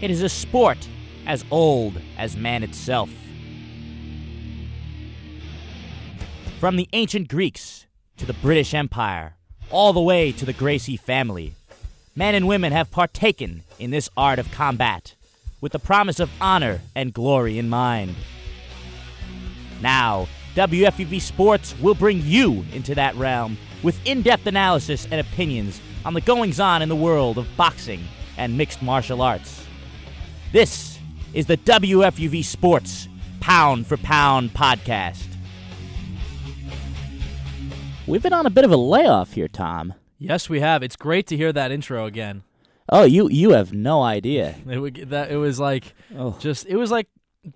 It is a sport as old as man itself. From the ancient Greeks to the British Empire, all the way to the Gracie family, men and women have partaken in this art of combat with the promise of honor and glory in mind. Now, WFUV Sports will bring you into that realm with in depth analysis and opinions on the goings on in the world of boxing and mixed martial arts. This is the WFUV Sports Pound for Pound podcast. We've been on a bit of a layoff here, Tom. Yes, we have. It's great to hear that intro again. Oh, you you have no idea. It, would- that, it was like Oh. just it was like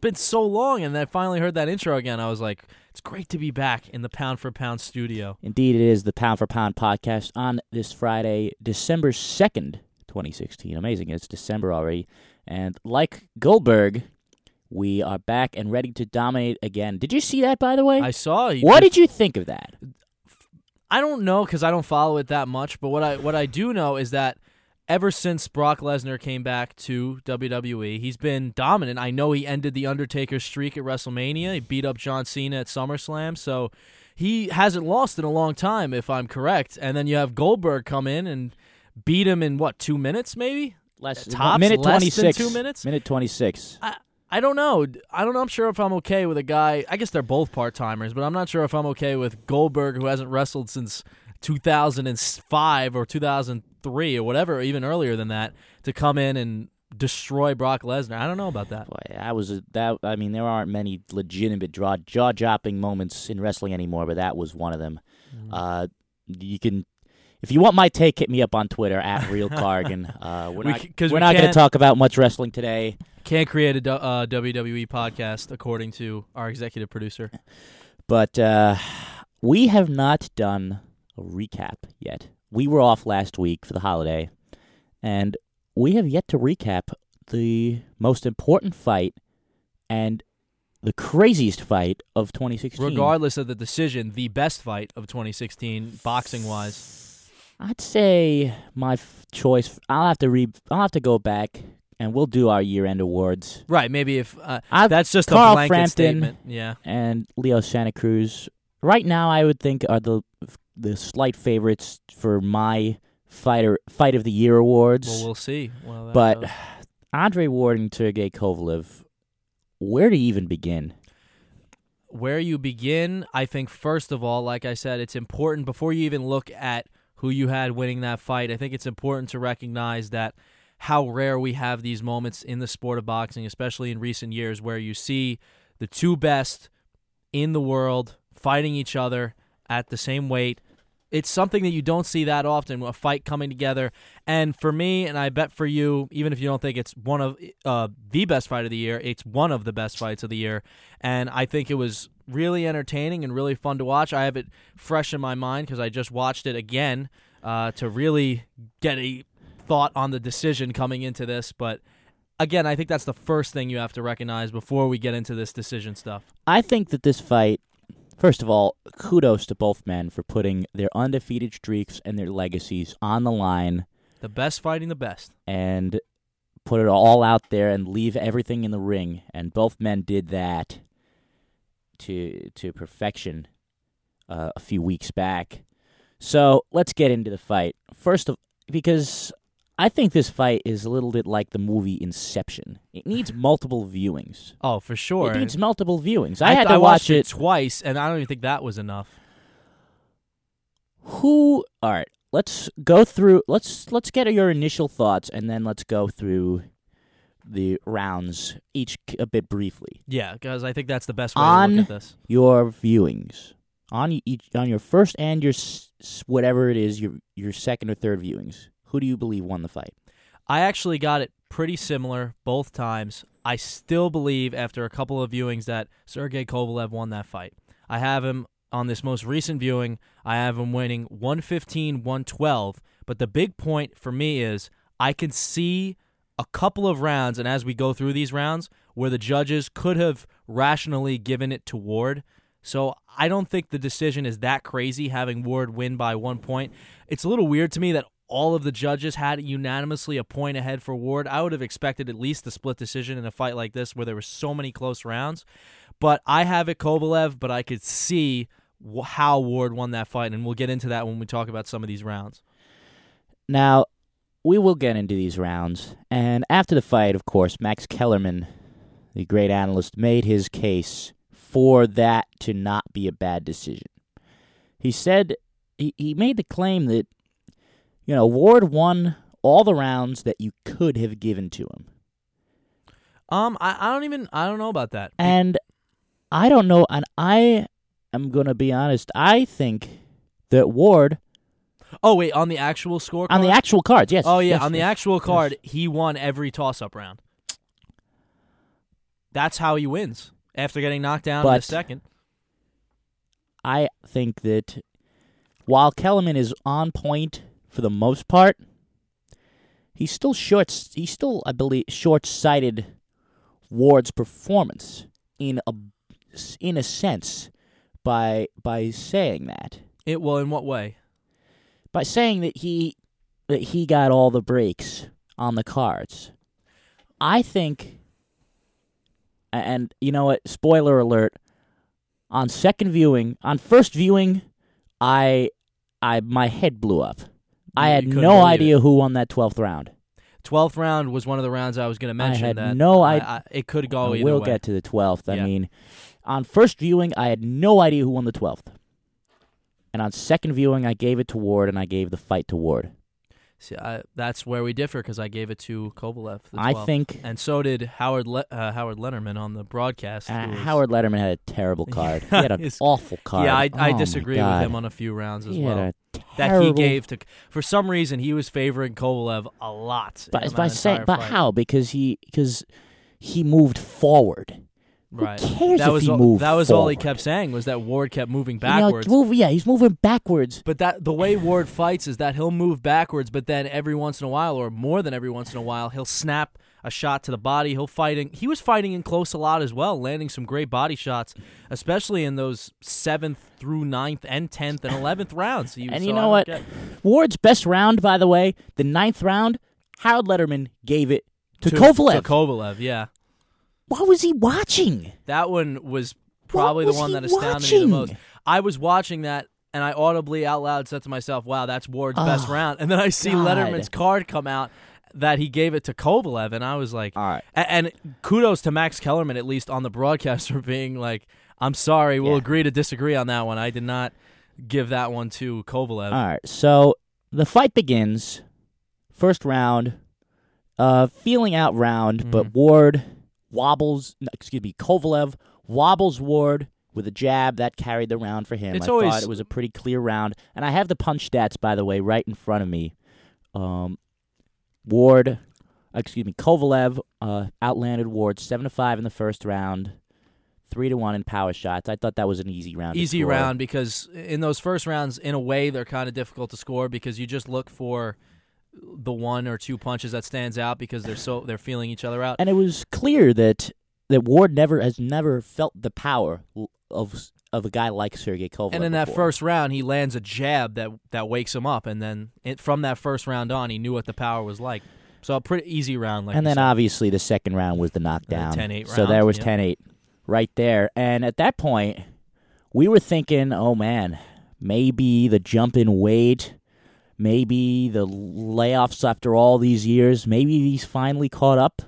been so long, and then I finally heard that intro again. I was like, it's great to be back in the pound for pound studio. Indeed, it is the Pound for Pound podcast on this Friday, December 2nd, 2016. Amazing. It's December already. And like Goldberg, we are back and ready to dominate again. Did you see that, by the way? I saw you. what did you think of that? I don't know because I don't follow it that much, but what I what I do know is that ever since Brock Lesnar came back to WWE, he's been dominant. I know he ended the Undertaker streak at WrestleMania. He beat up John Cena at SummerSlam, so he hasn't lost in a long time, if I'm correct. And then you have Goldberg come in and beat him in what two minutes, maybe? Less Tops minute 26. than two minutes? Minute 26. I I don't know. I don't know. I'm sure if I'm okay with a guy. I guess they're both part timers, but I'm not sure if I'm okay with Goldberg, who hasn't wrestled since 2005 or 2003 or whatever, or even earlier than that, to come in and destroy Brock Lesnar. I don't know about that. Boy, that was a, that. I mean, there aren't many legitimate jaw jaw dropping moments in wrestling anymore, but that was one of them. Mm. Uh, you can, if you want my take, hit me up on Twitter at real Cargan. Uh, we're We not we're we not going to talk about much wrestling today. Can't create a uh, WWE podcast, according to our executive producer. But uh, we have not done a recap yet. We were off last week for the holiday, and we have yet to recap the most important fight and the craziest fight of 2016. Regardless of the decision, the best fight of 2016, boxing wise. I'd say my f- choice. I'll have to re. I'll have to go back, and we'll do our year-end awards. Right, maybe if uh, that's just Carl a blanket Frampton statement. Yeah. and Leo Santa Cruz. Right now, I would think are the the slight favorites for my fighter fight of the year awards. Well, we'll see. Well, but goes. Andre Ward and Sergey Kovalev, where to even begin? where you begin, I think first of all, like I said, it's important before you even look at who you had winning that fight. I think it's important to recognize that how rare we have these moments in the sport of boxing, especially in recent years, where you see the two best in the world fighting each other at the same weight. It's something that you don't see that often, a fight coming together. And for me, and I bet for you, even if you don't think it's one of uh, the best fight of the year, it's one of the best fights of the year. And I think it was really entertaining and really fun to watch. I have it fresh in my mind because I just watched it again uh, to really get a thought on the decision coming into this. But again, I think that's the first thing you have to recognize before we get into this decision stuff. I think that this fight, first of all, kudos to both men for putting their undefeated streaks and their legacies on the line The best fighting the best. and put it all out there and leave everything in the ring. And both men did that to to perfection uh, a few weeks back. So let's get into the fight first of because I think this fight is a little bit like the movie Inception. It needs multiple viewings. Oh, for sure. It needs multiple viewings. I, had to watched watch it. twice, and I don't even think that was enough. Who? All right. Let's go through. Let's let's get your initial thoughts, and then let's go through the rounds each a bit briefly. Yeah, because I think that's the best way to look at this. Your viewings on each on your first and your whatever it is your your second or third viewings. Who do you believe won the fight? I actually got it pretty similar both times. I still believe after a couple of viewings that Sergey Kovalev won that fight. I have him on this most recent viewing. I have him winning 115 112. But the big point for me is I can see a couple of rounds, and as we go through these rounds, where the judges could have rationally given it to Ward. So I don't think the decision is that crazy having Ward win by one point. It's a little weird to me that all of the judges had unanimously a point ahead for Ward. I would have expected at least a split decision in a fight like this where there were so many close rounds. But I have it Kovalev, but I could see how Ward won that fight, and we'll get into that when we talk about some of these rounds. Now, we will get into these rounds. And after the fight, of course, Max Kellerman, the great analyst, made his case for that to not be a bad decision. He said he, he made the claim that, you know, Ward won all the rounds that you could have given to him. Um, I, I don't even I don't know about that. And I don't know, and I am going to be honest, I think that Ward, oh wait, on the actual score on the actual cards, yes. Oh yeah, yes, on the actual yes. card, he won every toss-up round. That's how he wins after getting knocked down in the second. I think that while Kellerman is on point for the most part, he's still short. He's still, I believe, short-sighted Ward's performance in a in a sense by by saying that It well, in what way? By saying that he that he got all the breaks on the cards. I think, and you know what? Spoiler alert. On second viewing, on first viewing, I, I my head blew up. I had no idea who won that twelfth round. Twelfth round was one of the rounds I was going to mention. I had that no I, I- it could go And either we'll way. get to the twelfth. I Yeah. mean, on first viewing, I had no idea who won the twelfth, and on second viewing, I gave it to Ward, and I gave the fight to Ward. See, I, that's where we differ because I gave it to Kovalev. the I think and so did Howard Le- uh, Howard Lederman on the broadcast. Uh, was- Howard Lederman had a terrible card. he had an His- awful card. Yeah, I, I Oh, my disagree with him on a few rounds as he well. Had a that he gave to for some reason he was favoring Kovalev a lot. But by saying, but how? Because he because he moved forward. Right. Who cares that if was he all, moved that was all he forward? kept saying was that Ward kept moving You know, backwards. move- yeah, he's moving backwards. But that the way Ward fights is that he'll move backwards, but then every once in a while, or more than every once in a while, he'll snap a shot to the body. He'll fighting. He was fighting in close a lot as well, landing some great body shots, especially in those seventh through ninth and tenth and eleventh rounds. He- And so you I know don't what? get- Ward's best round, by the way, the ninth round, Howard Lederman gave it to, to Kovalev. To Kovalev, yeah. What was he watching? That one was probably What the one that astounded me the most. I was watching that and I audibly out loud said to myself, "Wow, that's Ward's best Oh, round." And then I see God. Lederman's card come out that he gave it to Kovalev, and I was like, All right. a- and, kudos to Max Kellerman at least on the broadcast for being like, "I'm sorry, we'll Yeah. agree to disagree on that one. I did not give that one to Kovalev." All right, so the fight begins. First round, uh, feeling out round, Mhm. but Ward wobbles. Excuse me, Kovalev wobbles Ward with a jab that carried the round for him. It's I always- thought it was a pretty clear round, and I have the punch stats by the way right in front of me. Um, Ward, excuse me, Kovalev uh, outlanded Ward seven to five in the first round, three to one in power shots. I thought that was an easy round. easy round because in those first rounds, in a way, they're kind of difficult to score because you just look for the one or two punches that stands out because they're so they're feeling each other out. and it was clear that that Ward never has never felt the power of of a guy like Sergey Kovalev. And in that first round, he lands a jab that that wakes him up, and then it, from that first round on, he knew what the power was like. So a pretty easy round, like and then said. obviously the second round was the knockdown. 10-8 so there was yeah. 10-8 right there. And at that point, we were thinking, oh man, maybe the jump in weight, maybe the layoffs after all these years, maybe he's finally caught up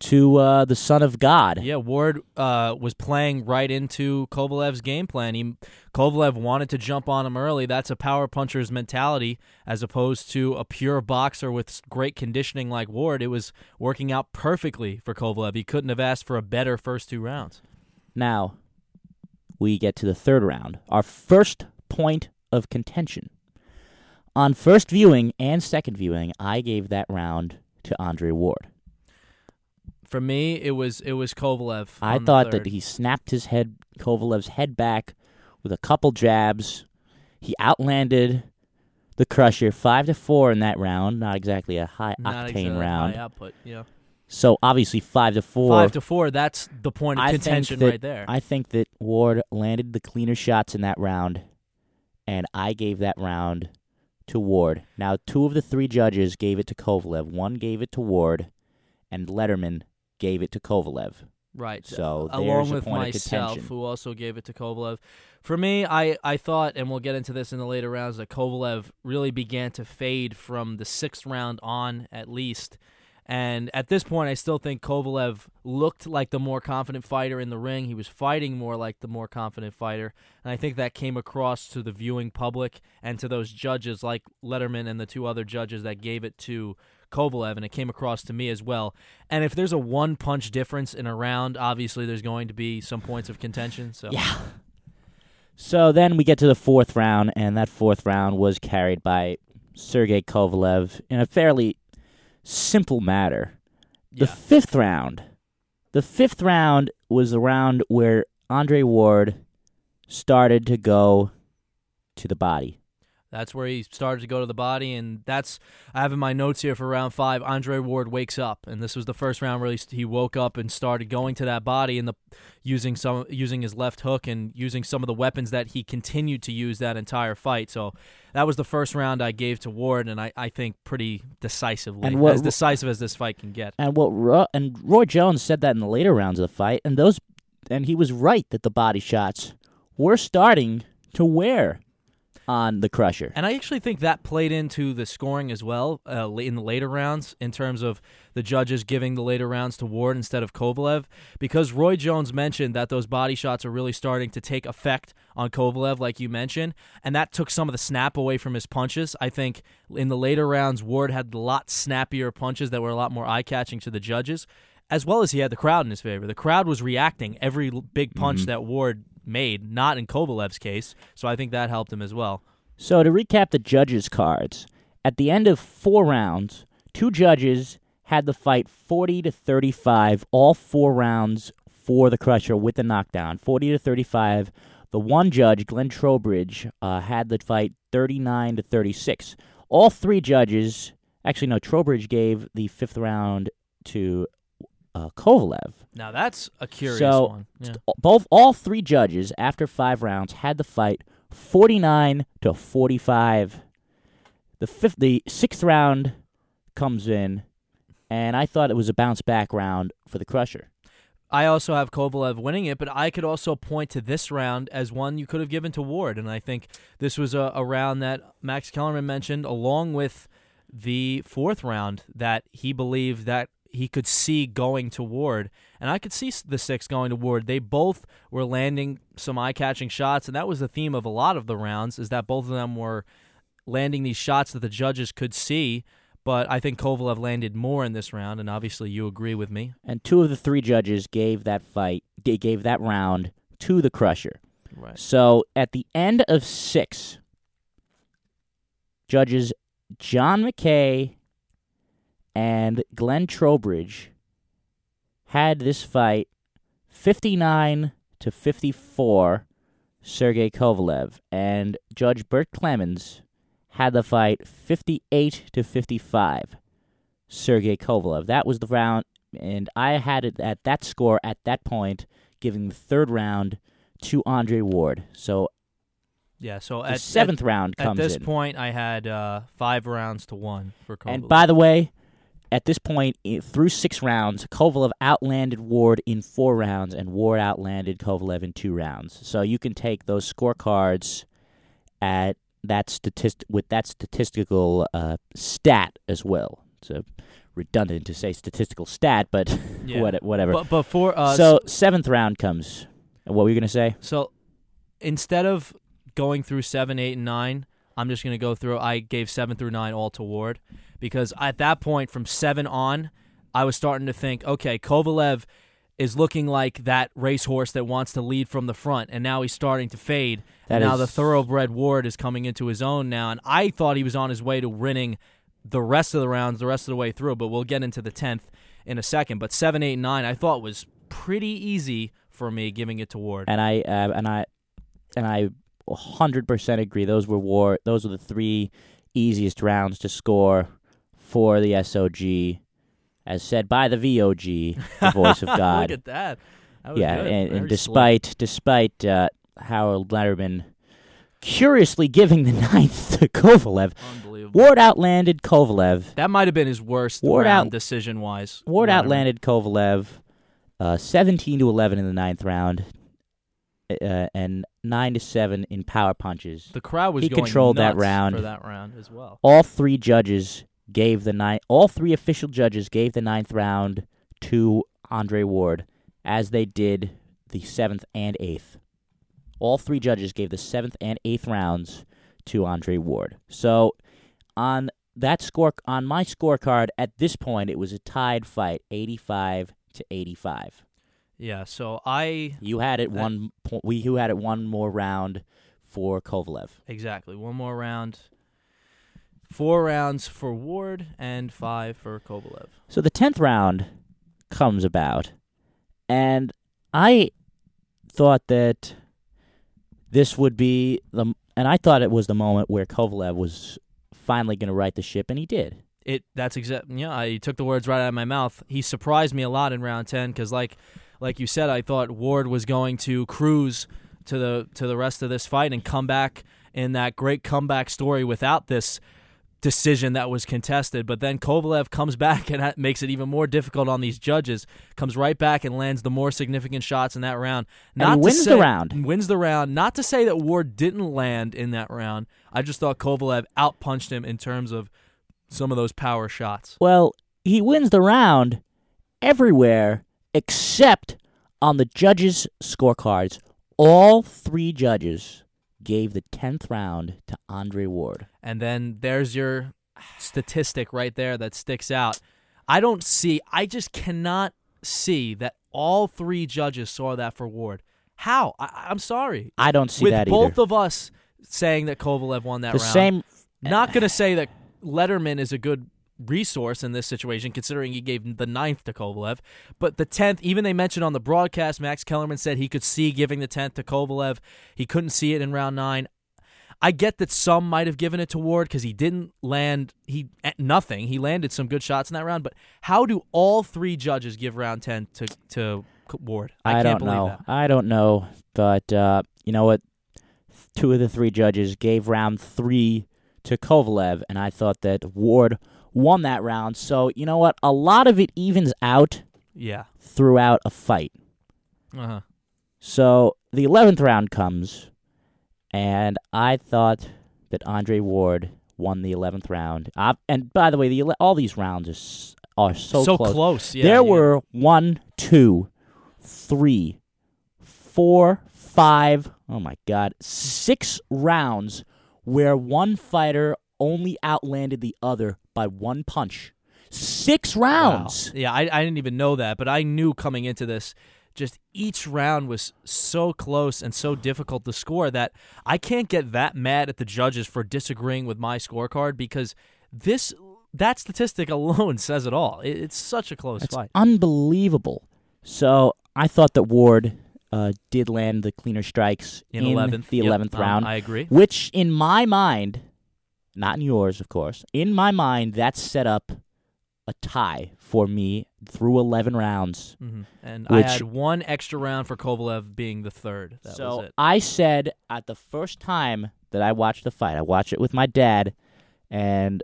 to uh, the son of God. Yeah, Ward uh, was playing right into Kovalev's game plan. He Kovalev wanted to jump on him early. That's a power puncher's mentality, as opposed to a pure boxer with great conditioning like Ward. It was working out perfectly for Kovalev. He couldn't have asked for a better first two rounds. Now, we get to the third round, our first point of contention. On first viewing and second viewing, I gave that round to Andre Ward. For me, it was it was Kovalev. I thought that he snapped his head, Kovalev's head back with a couple jabs. He outlanded the Crusher five to four in that round. Not exactly a high Not octane exactly round. high output. Yeah, So obviously five to four. five to four. That's the point of I contention that- right there. I think that Ward landed the cleaner shots in that round, and I gave that round to Ward. Now, two of the three judges gave it to Kovalev. One gave it to Ward, and Lederman gave it to Kovalev. Right. So along with point myself, who also gave it to Kovalev. For me, I, I thought, and we'll get into this in the later rounds, that Kovalev really began to fade from the sixth round on, at least. And at this point, I still think Kovalev looked like the more confident fighter in the ring. He was fighting more like the more confident fighter. And I think that came across to the viewing public and to those judges like Lederman and the two other judges that gave it to Kovalev, and it came across to me as well. And if there's a one punch difference in a round, obviously there's going to be some points of contention. So Yeah. So then we get to the fourth round, and that fourth round was carried by Sergey Kovalev in a fairly simple matter. The yeah. fifth round, the fifth round was the round where Andre Ward started to go to the body. That's where he started to go to the body, and that's I have in my notes here for round five. Andre Ward wakes up, and this was the first round where he, he woke up and started going to that body and the using some using his left hook and using some of the weapons that he continued to use that entire fight. So that was the first round I gave to Ward, and I, I think pretty decisively, And what- as decisive as this fight can get. And what Ro- and Roy Jones said that in the later rounds of the fight, and those and he was right that the body shots were starting to wear on the Crusher. And I actually think that played into the scoring as well uh, in the later rounds in terms of the judges giving the later rounds to Ward instead of Kovalev because Roy Jones mentioned that those body shots are really starting to take effect on Kovalev, like you mentioned, and that took some of the snap away from his punches. I think in the later rounds, Ward had a lot snappier punches that were a lot more eye catching to the judges. As well as he had the crowd in his favor. The crowd was reacting every big punch that Ward made, not in Kovalev's case. So I think that helped him as well. So to recap the judges' cards, at the end of four rounds, two judges had the fight 40 to 35, all four rounds for the Crusher with the knockdown. 40 to 35. The one judge, Glenn Trowbridge, uh, had the fight 39 to 36. All three judges, actually no, Trowbridge gave the fifth round to uh, Kovalev. Now that's a curious So, one. Yeah. Both all three judges after five rounds had the fight 49 to 45. The fifth, the sixth round comes in, and I thought it was a bounce back round for the Crusher. I also have Kovalev winning it, but I could also point to this round as one you could have given to Ward, and I think this was a, a round that Max Kellerman mentioned, along with the fourth round that he believed that he could see going to Ward, and I could see the six going to Ward. They both were landing some eye-catching shots, and that was the theme of a lot of the rounds, is that both of them were landing these shots that the judges could see. But I think Kovalev landed more in this round, and obviously you agree with me. And two of the three judges gave that fight, gave that round to the Crusher. Right. So at the end of six, judges John McKaie and Glenn Trowbridge had this fight 59 to 54 Sergey Kovalev and Judge Burt Clements had the fight 58 to 55 Sergey Kovalev. That was the round and I had it at that score at that point giving the third round to Andre Ward. So Yeah, so the at seventh round at, comes at this in. point, I had uh, five rounds to one for Kovalev. and by the way, at this point, through six rounds, Kovalev outlanded Ward in four rounds, and Ward outlanded Kovalev in two rounds. So you can take those scorecards at that statist with that statistical uh, stat as well. It's uh, redundant to say statistical stat, but Yeah. what, whatever. but for uh, so seventh round comes. What were you gonna say? So instead of going through seven, eight, and nine, I'm just going to go through. I gave seven through nine all to Ward because at that point, from seven on, I was starting to think, okay, Kovalev is looking like that racehorse that wants to lead from the front, and now he's starting to fade. That and now is- the thoroughbred Ward is coming into his own now, and I thought he was on his way to winning the rest of the rounds, the rest of the way through. But we'll get into the tenth in a second. But seven, eight, nine, I thought was pretty easy for me giving it to Ward. and I uh, and I and I 100% agree. Those were war. Those were the three easiest rounds to score for the SOG, as said by the VOG, the voice of God. Look at that. That yeah, good. and, and despite despite uh, Harold Lederman curiously giving the ninth to Kovalev. Ward outlanded Kovalev. That might have been his worst Ward round out- decision wise. Ward outlanded Kovalev uh, 17 to 11 in the ninth round uh, and 9 to 7 in power punches. The crowd was He going controlled that round. for that round as well. All three judges gave the ninth. All three official judges gave the ninth round to Andre Ward, as they did the seventh and eighth. All three judges gave the seventh and eighth rounds to Andre Ward. So, on that score, on my scorecard at this point, it was a tied fight, eighty-five to eighty-five. Yeah, so I You had it That- one point. We you had it one more round for Kovalev. exactly one more round. Four rounds for Ward and five for Kovalev. So the tenth round comes about, and I thought that this would be the, and I thought it was the moment where Kovalev was finally going to right the ship, and he did. It that's exact. Yeah, I took the words right out of my mouth. He surprised me a lot in round ten because, like, like you said, I thought Ward was going to cruise to the to the rest of this fight and come back in that great comeback story without this decision that was contested. But then Kovalev comes back and that makes it even more difficult on these judges. Comes right back and lands the more significant shots in that round. And he to wins the round. Wins the round. Not to say that Ward didn't land in that round. I just thought Kovalev outpunched him in terms of some of those power shots. Well, he wins the round everywhere except on the judges' scorecards. All three judges gave the tenth round to Andre Ward. And then there's your statistic right there that sticks out. I don't see, I just cannot see that all three judges saw that for Ward. How? I, I'm sorry. I don't see With that both either. of us saying that Kovalev won that the round. same Not going to say that Lederman is a good resource in this situation, considering he gave the ninth to Kovalev. But the tenth, even they mentioned on the broadcast, Max Kellerman said he could see giving the tenth to Kovalev. He couldn't see it in round nine. I get that some might have given it to Ward because he didn't land he eh, nothing. He landed some good shots in that round, but how do all three judges give round ten to to Ward? I, can't don't believe know. that. I don't know, but uh, you know what? Two of the three judges gave round three to Kovalev, and I thought that Ward won that round. So you know what? A lot of it evens out Yeah. throughout a fight. Uh huh. So the eleventh round comes, and I thought that Andre Ward won the eleventh round. Uh, and by the way, the all these rounds are are so, close. Yeah. there yeah. were one, two, three, four, five, oh my God, six rounds where one fighter only outlanded the other by one punch. Six rounds. Wow. Yeah, I, I didn't even know that, but I knew coming into this, just each round was so close and so difficult to score that I can't get that mad at the judges for disagreeing with my scorecard because this that statistic alone says it all. It, it's such a close That's fight. unbelievable. So I thought that Ward uh, did land the cleaner strikes In eleventh, the eleventh um, round, I agree. which in my mind, not in yours, of course, in my mind, that set up a tie for me through eleven rounds. hmm And Which- I had one extra round for Kovalev being the third. That so was it. I said at the first time that I watched the fight, I watched it with my dad, and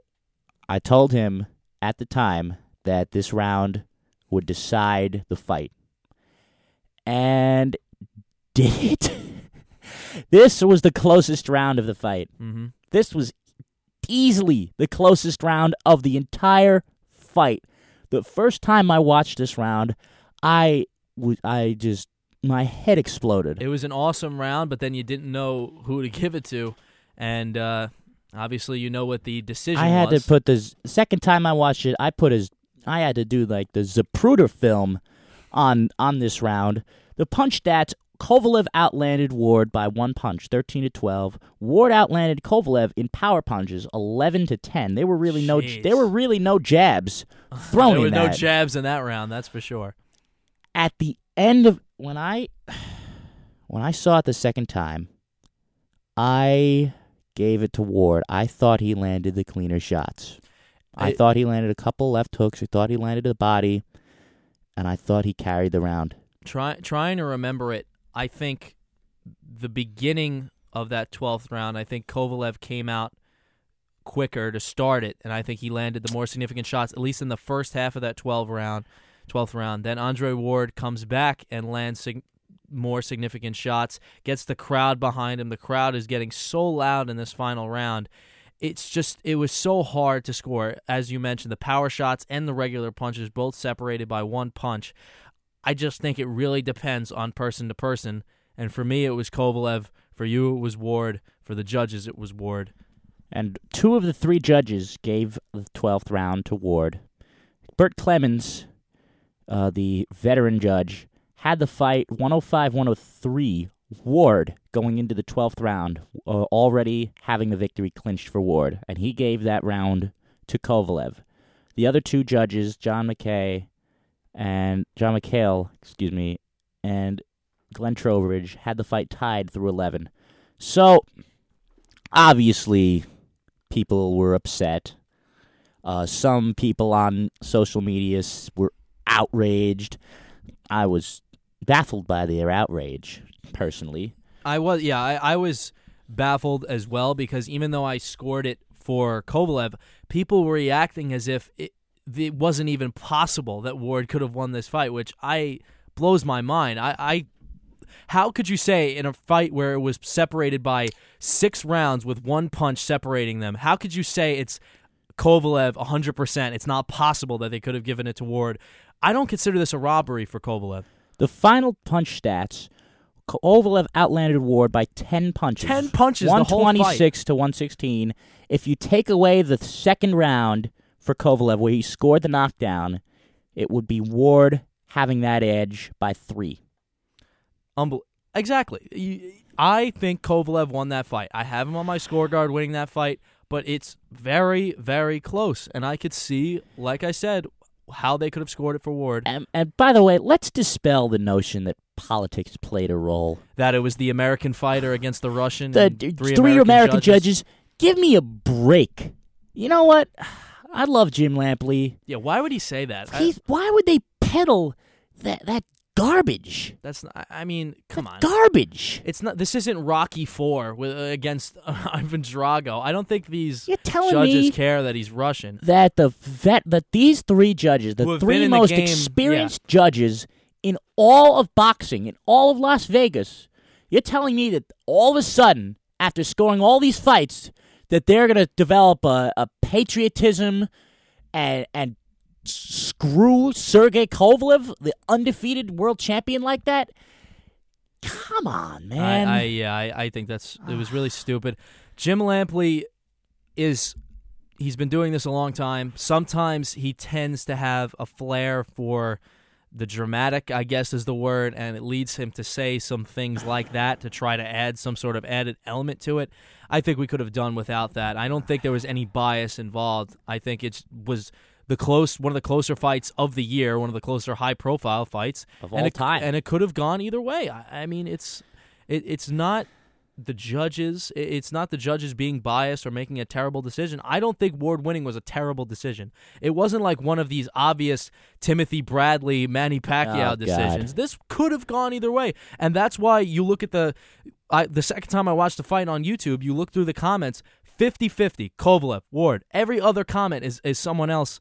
I told him at the time that this round would decide the fight. And did it? this was the closest round of the fight. hmm This was easily the closest round of the entire fight. The first time I watched this round, I was I just my head exploded. It was an awesome round, but then you didn't know who to give it to, and uh, obviously you know what the decision I had was. to put the second time I watched it. I put his. I had to do like the Zapruder film on on this round. The punch stats: Kovalev outlanded Ward by one punch, thirteen to twelve. Ward outlanded Kovalev in power punches, eleven to ten. They were really no. There were really no jabs thrown there were no that. jabs in that round, that's for sure. At the end of when I when I saw it the second time, I gave it to Ward. I thought he landed the cleaner shots. I I- thought he landed a couple left hooks. I thought he landed a body, and I thought he carried the round. Try, trying to remember it, I think the beginning of that 12th round. I think Kovalev came out quicker to start it, and I think he landed the more significant shots, at least in the first half of that 12 round, 12th round. Then Andre Ward comes back and lands sig- more significant shots, gets the crowd behind him. The crowd is getting so loud in this final round. It's just, it was so hard to score. As you mentioned, the power shots and the regular punches both separated by one punch. I just think it really depends on person to person. And for me, it was Kovalev. For you, it was Ward. For the judges, it was Ward. And two of the three judges gave the 12th round to Ward. Burt Clements, uh, the veteran judge, had the fight 105 103. Ward going into the 12th round, uh, already having the victory clinched for Ward, and he gave that round to Kovalev. The other two judges, John McKaie and John McHale, excuse me, and Glenn Trowbridge, had the fight tied through 11. So, obviously, people were upset. Uh, some people on social media were outraged. I was baffled by their outrage, personally. I was, yeah, I, I was baffled as well because even though I scored it for Kovalev, people were reacting as if it, it wasn't even possible that Ward could have won this fight, which I blows my mind. I, I how could you say in a fight where it was separated by six rounds with one punch separating them, how could you say it's Kovalev 100%? It's not possible that they could have given it to Ward. I don't consider this a robbery for Kovalev. The final punch stats Kovalev outlanded Ward by 10 punches. 10 punches, 126 to 116. If you take away the second round for Kovalev where he scored the knockdown, it would be Ward having that edge by three. Unbel- exactly. I think Kovalev won that fight. I have him on my scorecard winning that fight, but it's very, very close. And I could see, like I said, how they could have scored it for Ward. And, and by the way, let's dispel the notion that politics played a role. That it was the American fighter against the Russian. The three, three, American, American judges. judges. Give me a break. You know what? I love Jim Lampley. Yeah, why would he say that? I- why would they peddle that that garbage? that's not, I mean, come on. Garbage. It's not. This isn't Rocky Four with uh, against uh, Ivan Drago. I don't think these You're telling judges me care that he's Russian. that the vet that these three judges, the three in the most game, experienced judges in all of boxing, in all of Las Vegas, you're telling me that all of a sudden, after scoring all these fights, that they're gonna develop a, a patriotism and and screw Sergey Kovalev, the undefeated world champion, like that? Come on, man. I, I yeah, I, I think that's it was really stupid. Jim Lampley is he's been doing this a long time. Sometimes he tends to have a flair for the dramatic, I guess is the word, and it leads him to say some things like that to try to add some sort of added element to it. I think we could have done without that. I don't think there was any bias involved. I think it was the close one of the closer fights of the year, one of the closer high profile fights Of and all it, time. and it could have gone either way. I, I mean, it's it, it's not the judges. It's not the judges being biased or making a terrible decision. I don't think Ward winning was a terrible decision. It wasn't like one of these obvious Timothy Bradley, Manny Pacquiao Oh, God. decisions. This could have gone either way, and that's why you look at the. I, the second time I watched the fight on YouTube, you look through the comments 50 50, Kovalev, Ward. Every other comment is, is someone else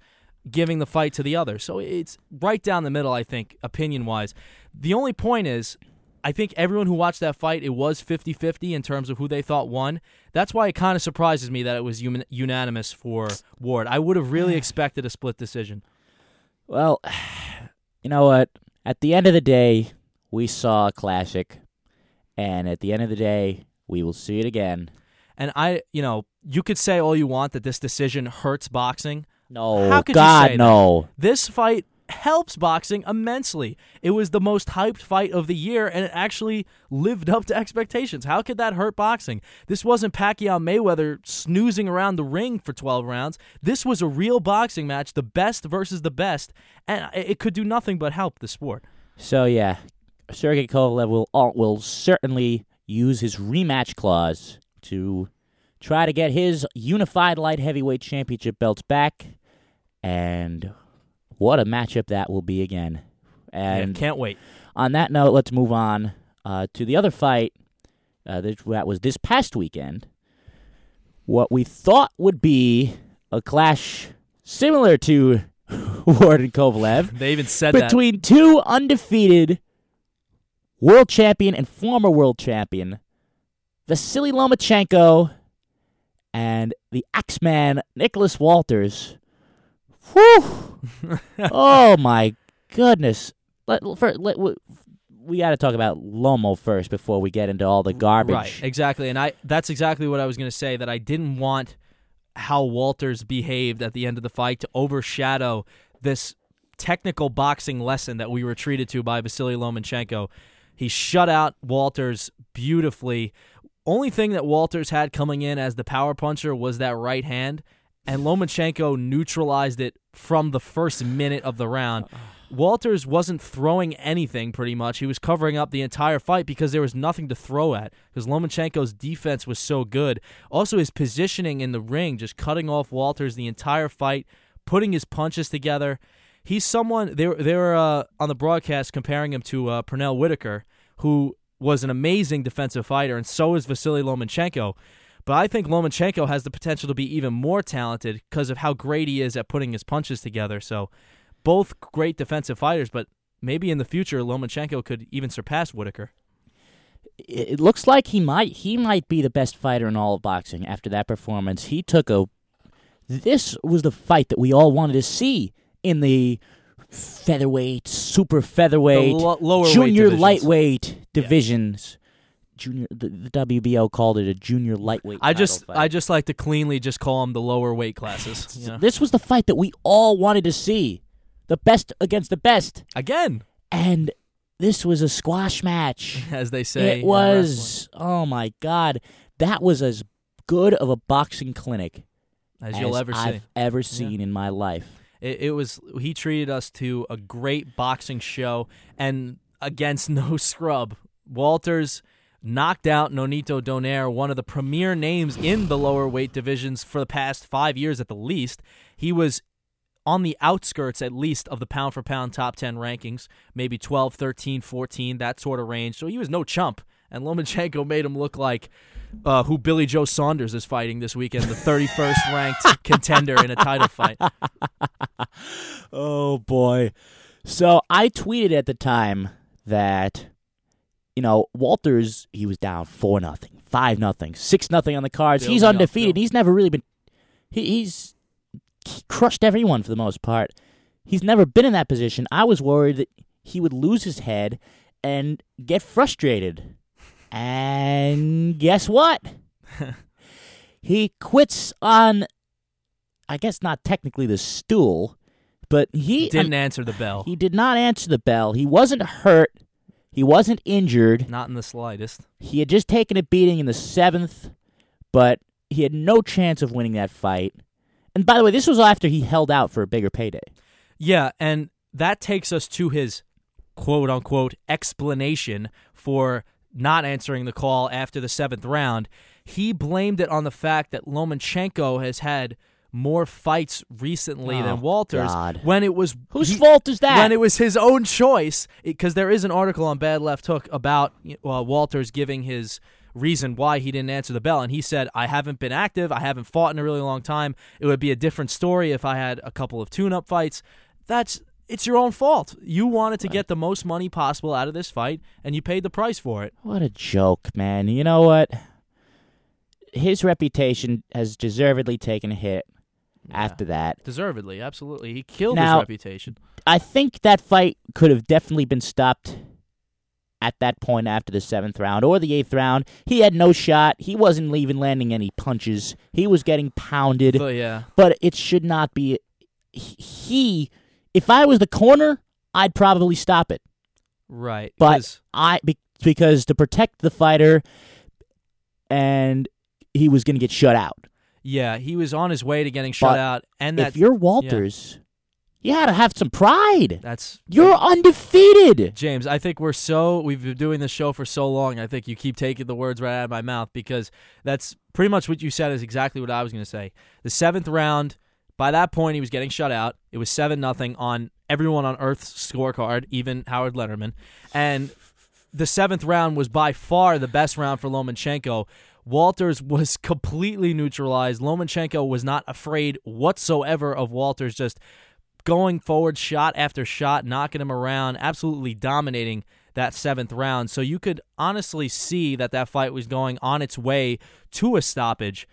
giving the fight to the other. So it's right down the middle, I think, opinion wise. The only point is, I think everyone who watched that fight, it was 50 50 in terms of who they thought won. That's why it kind of surprises me that it was un- unanimous for Ward. I would have really expected a split decision. Well, you know what? At the end of the day, we saw a classic, and at the end of the day, we will see it again. And I, you know, you could say all you want that this decision hurts boxing. No, How could you God, say that? no. This fight helps boxing immensely. It was the most hyped fight of the year, and it actually lived up to expectations. How could that hurt boxing? This wasn't Pacquiao Mayweather snoozing around the ring for 12 rounds. This was a real boxing match, the best versus the best, and it could do nothing but help the sport. So yeah, Sergey Kovalev will uh, will certainly use his rematch clause to try to get his unified light heavyweight championship belts back, and what a matchup that will be again. And And can't wait. on that note, let's move on uh, to the other fight uh, that was this past weekend, what we thought would be a clash similar to Ward and Kovalev. They even said between that. two undefeated world champion and former world champion Vasily Lomachenko and the Axeman Nicholas Walters. Whew! oh my goodness! Let, for, let, we got to talk about Lomo first before we get into all the garbage. Right, exactly. And I that's exactly what I was going to say that I didn't want how Walters behaved at the end of the fight to overshadow this technical boxing lesson that we were treated to by Vasily Lomachenko. He shut out Walters beautifully. Only thing that Walters had coming in as the power puncher was that right hand, and Lomachenko neutralized it from the first minute of the round. Walters wasn't throwing anything pretty much. He was covering up the entire fight because there was nothing to throw at. Because Lomachenko's defense was so good. Also, his positioning in the ring, just cutting off Walters the entire fight, putting his punches together. He's someone they were uh, on the broadcast comparing him to uh, Pernell Whitaker, who was an amazing defensive fighter, and so is Vasily Lomachenko. But I think Lomachenko has the potential to be even more talented because of how great he is at putting his punches together. So both great defensive fighters, but maybe in the future Lomachenko could even surpass Whitaker. It looks like he might he might be the best fighter in all of boxing after that performance. He took a this was the fight that we all wanted to see in the featherweight, super featherweight, lo- junior weight lightweight divisions. Yeah. Junior, the, the, WBO called it a junior lightweight. I just, fight. I just like to cleanly just call them the lower weight classes. You know? This was the fight that we all wanted to see the best against the best again. And this was a squash match, as they say. It was. Oh my god, that was as good of a boxing clinic as, as you'll ever I've see. ever seen yeah. in my life. It, it was. He treated us to a great boxing show, and against no scrub. Walters knocked out Nonito Donaire, one of the premier names in the lower weight divisions for the past five years at the least. He was on the outskirts at least of the pound for pound top 10 rankings, maybe 12, 13, 14, that sort of range. So he was no chump. And Lomachenko made him look like uh, who Billy Joe Saunders is fighting this weekend, the 31st ranked contender in a title fight. oh, boy. So I tweeted at the time that, you know, Walters, he was down 4 nothing, 5 nothing, 6 nothing on the cards. Building he's undefeated. Up, he's never really been. He, he's he crushed everyone for the most part. He's never been in that position. I was worried that he would lose his head and get frustrated. And guess what? he quits on, I guess not technically the stool, but he didn't um, answer the bell. He did not answer the bell. He wasn't hurt. He wasn't injured. Not in the slightest. He had just taken a beating in the seventh, but he had no chance of winning that fight. And by the way, this was after he held out for a bigger payday. Yeah, and that takes us to his quote unquote explanation for not answering the call after the seventh round. He blamed it on the fact that Lomachenko has had more fights recently oh, than Walters God. when it was whose he, fault is that when it was his own choice because there is an article on Bad Left Hook about uh, Walters giving his reason why he didn't answer the bell. And he said, I haven't been active. I haven't fought in a really long time. It would be a different story if I had a couple of tune up fights. That's it's your own fault. You wanted to get the most money possible out of this fight, and you paid the price for it. What a joke, man. You know what? His reputation has deservedly taken a hit yeah. after that. Deservedly, absolutely. He killed now, his reputation. I think that fight could have definitely been stopped at that point after the seventh round or the eighth round. He had no shot. He wasn't even landing any punches. He was getting pounded. But yeah. But it should not be. He, if I was the corner, I'd probably stop it. Right. But I because to protect the fighter, and he was going to get shut out. Yeah, he was on his way to getting shut but out, and that, if you're Walters, you got to have some pride. That's you're undefeated, James. I think we're so we've been doing this show for so long. I think you keep taking the words right out of my mouth because that's pretty much what you said is exactly what I was going to say. The seventh round. By that point, he was getting shut out. It was seven nothing on everyone on Earth's scorecard, even Howard Lederman, and the seventh round was by far the best round for Lomachenko. Walters was completely neutralized. Lomachenko was not afraid whatsoever of Walters just going forward shot after shot, knocking him around, absolutely dominating that seventh round. So you could honestly see that that fight was going on its way to a stoppage,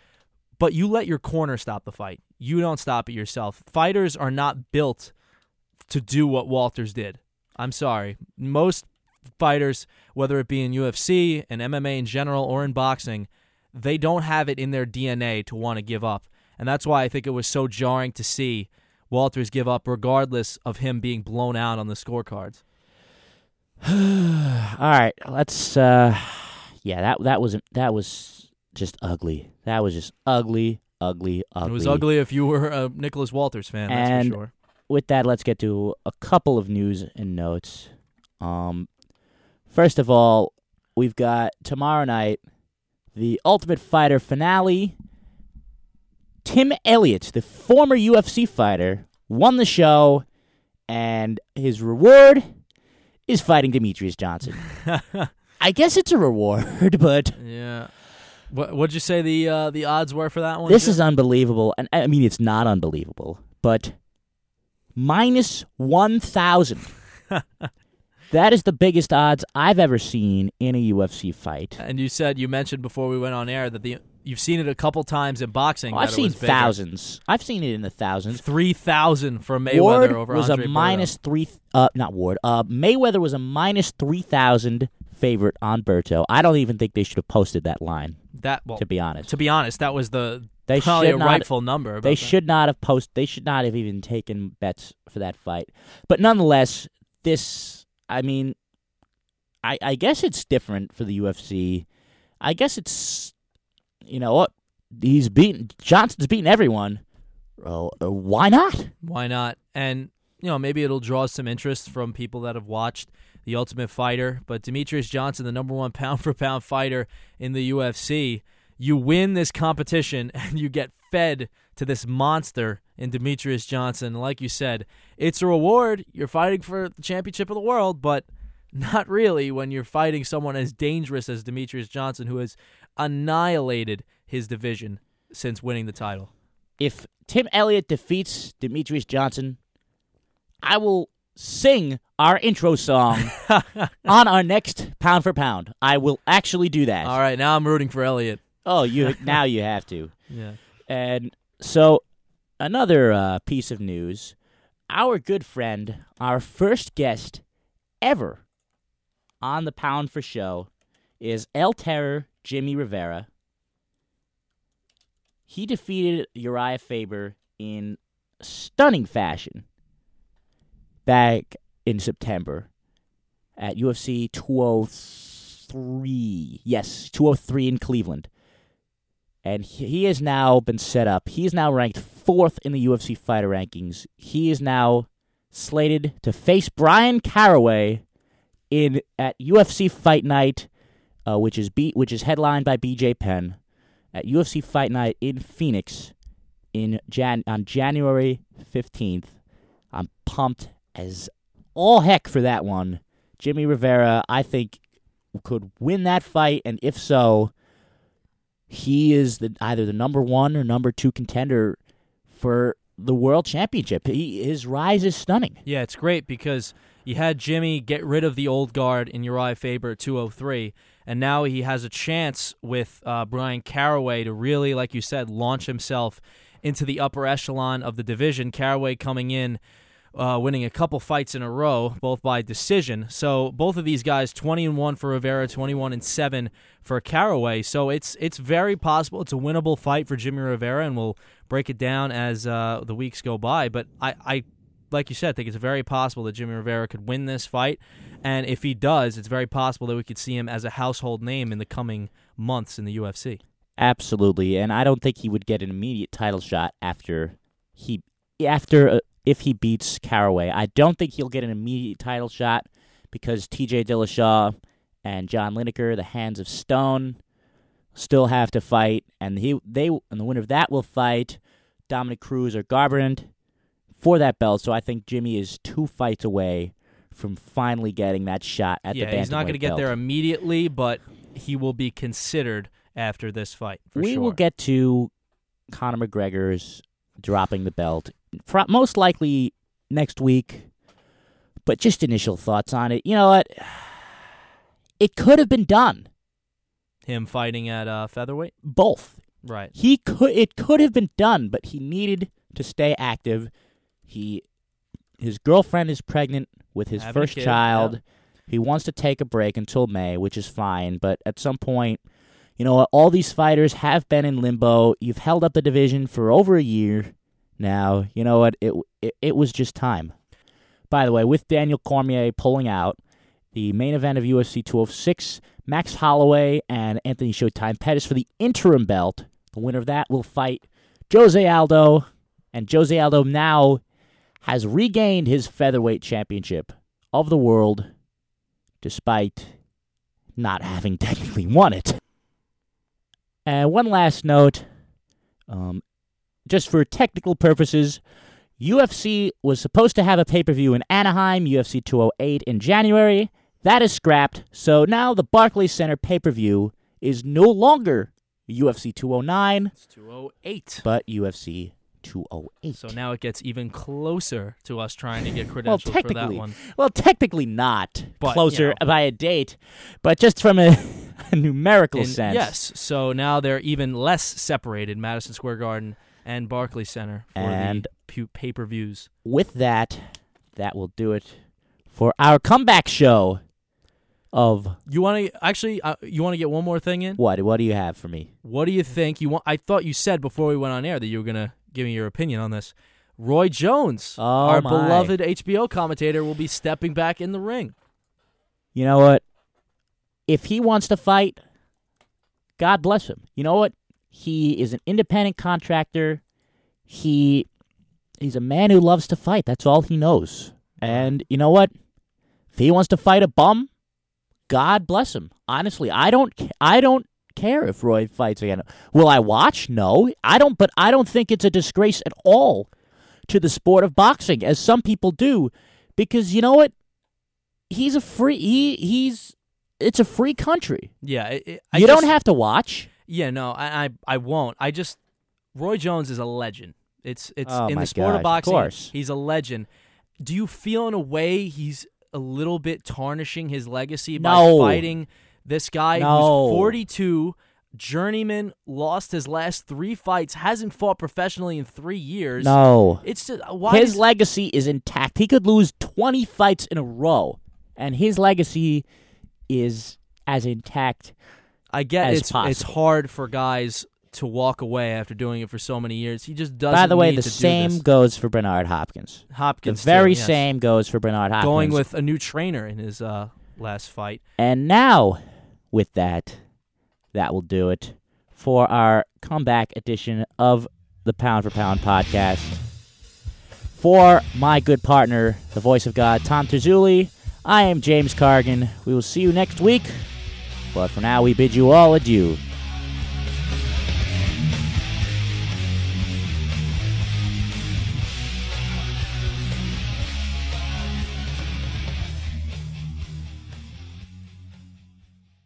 but you let your corner stop the fight. You don't stop it yourself. Fighters are not built to do what Walters did. I'm sorry. Most fighters, whether it be in UFC and MMA in general or in boxing, they don't have it in their DNA to want to give up. And that's why I think it was so jarring to see Walters give up, regardless of him being blown out on the scorecards. All right, let's. uh Yeah, that that was that was just ugly. That was just ugly, ugly, ugly. It was ugly if you were a Nicholas Walters fan. That's And- for sure. with that, let's get to a couple of news and notes. Um, first of all, we've got tomorrow night the Ultimate Fighter finale. Tim Elliott, the former UFC fighter, won the show, and his reward is fighting Demetrious Johnson. I guess it's a reward, but yeah. What what'd you say the uh, the odds were for that one? this Jim? is unbelievable. And I mean, it's not unbelievable, but minus 1,000. that is the biggest odds I've ever seen in a UFC fight. And you said you mentioned before we went on air that the you've seen it a couple times in boxing. Oh, I've seen thousands. I've seen it in the thousands. Three thousand for Mayweather Ward over was Andre a Berto. minus three. Uh, not Ward. Uh, Mayweather was a minus three thousand favorite on Berto. I don't even think they should have posted that line. That well, To be honest, to be honest, that was the they probably should a not. rightful number. They that. should not have post. They should not have even taken bets for that fight. But nonetheless, this. I mean, I I guess it's different for the UFC. I guess it's you know what he's beaten Johnson's beaten everyone. Uh, why not? Why not? And you know, maybe it'll draw some interest from people that have watched The Ultimate Fighter. But Demetrious Johnson, the number one pound for pound fighter in the UFC, you win this competition and you get fed to this monster in Demetrious Johnson. Like you said, it's a reward. You're fighting for the championship of the world, but not really when you're fighting someone as dangerous as Demetrious Johnson, who has annihilated his division since winning the title. If Tim Elliott defeats Demetrious Johnson, I will sing our intro song on our next pound for pound. I will actually do that. All right, now I'm rooting for Elliott. Oh, you now you have to. Yeah. And so, another uh, piece of news: our good friend, our first guest ever on the Pound for Show, is El Terror Jimmy Rivera. He defeated Uriah Faber in stunning fashion back in September at UFC 203. Yes, 203 in Cleveland and he has now been set up. He is now ranked fourth in the UFC fighter rankings. He is now slated to face Bryan Caraway in at UFC Fight Night, uh, which is B, which is headlined by BJ Penn at UFC Fight Night in Phoenix in Jan on January fifteenth. I'm pumped as all heck for that one. Jimmy Rivera, I think, could win that fight, and if so, he is the either the number one or number two contender for the world championship. He, his rise is stunning. Yeah, it's great because you had Jimmy get rid of the old guard in Uriah Faber at 203, and now he has a chance with uh, Bryan Caraway to really, like you said, launch himself into the upper echelon of the division. Caraway coming in. Uh, winning a couple fights in a row, both by decision. So both of these guys, twenty and one for Rivera, twenty one and seven for Caraway. So it's it's very possible. It's a winnable fight for Jimmy Rivera, and we'll break it down as uh, the weeks go by. But I, I like you said, I think it's very possible that Jimmy Rivera could win this fight. And if he does, it's very possible that we could see him as a household name in the coming months in the UFC. Absolutely, and I don't think he would get an immediate title shot after he after uh, if he beats Caraway. I don't think he'll get an immediate title shot because T.J. Dillashaw and John Lineker, the Hands of Stone, still have to fight, and he they and the winner of that will fight Dominick Cruz or Garbrandt for that belt. So I think Jimmy is two fights away from finally getting that shot at the end. yeah, the he's not going to get there immediately, but he will be considered after this fight. For we sure. will get to Conor McGregor's dropping the belt, most likely next week. But just initial thoughts on it. You know what? It could have been done. him fighting at uh, featherweight. Both. Right. He could. It could have been done, but he needed to stay active. He, his girlfriend is pregnant with his Having first kid, child. yeah. He wants to take a break until May, which is fine. But at some point, you know, all these fighters have been in limbo. You've held up the division for over a year now. You know what? It it, it was just time. By the way, with Daniel Cormier pulling out, the main event of UFC 206, Max Holloway and Anthony Showtime Pettis for the interim belt. The winner of that will fight Jose Aldo, and Jose Aldo now has regained his featherweight championship of the world, despite not having technically won it. And one last note, um, just for technical purposes, UFC was supposed to have a pay per view in Anaheim, UFC 208 in January. That is scrapped, so now the Barclays Center pay per view is no longer UFC 209, It's 208. but UFC 208. So now it gets even closer to us trying to get well, credentials for that one. well, technically not But, closer you know. by a date, but just from a, a numerical In- sense. Yes. So now they're even less separated, Madison Square Garden and Barclays Center for And- the pay per views. with that, that will do it for our comeback show of You want to actually? Uh, you want to get one more thing in? what? What do you have for me? What do you think? You want? I thought you said before we went on air that you were gonna give me your opinion on this. Roy Jones, Oh, our my. beloved HBO commentator, will be stepping back in the ring. You know what? If he wants to fight, God bless him. You know what? He is an independent contractor. He he's a man who loves to fight. That's all he knows. And you know what? If he wants to fight a bum, God bless him. Honestly, I don't I don't care if Roy fights again. Will I watch? No. I don't but I don't think it's a disgrace at all to the sport of boxing as some people do because you know what? He's a free he he's it's a free country. Yeah, it, you just- don't have to watch. Yeah, no, I, I, I won't. I just Roy Jones is a legend. It's it's Oh in the sport gosh, of of boxing. course. He's a legend. Do you feel in a way he's a little bit tarnishing his legacy No. by fighting this guy No. who's 42, journeyman, lost his last three fights, hasn't fought professionally in three years. No. It's just uh, why his legacy is intact. He could lose 20 fights in a row and his legacy is as intact. I get it's it's hard for guys to walk away after doing it for so many years. He just doesn't. By the way, need the same goes for Bernard Hopkins. Hopkins, the very too, yes. same goes for Bernard Hopkins. going with a new trainer in his uh, last fight. And now, with that, that will do it for our comeback edition of the Pound for Pound podcast. For my good partner, the voice of God, Tom Terzulli, I am James Cargan. We will see you next week. But for now, we bid you all adieu.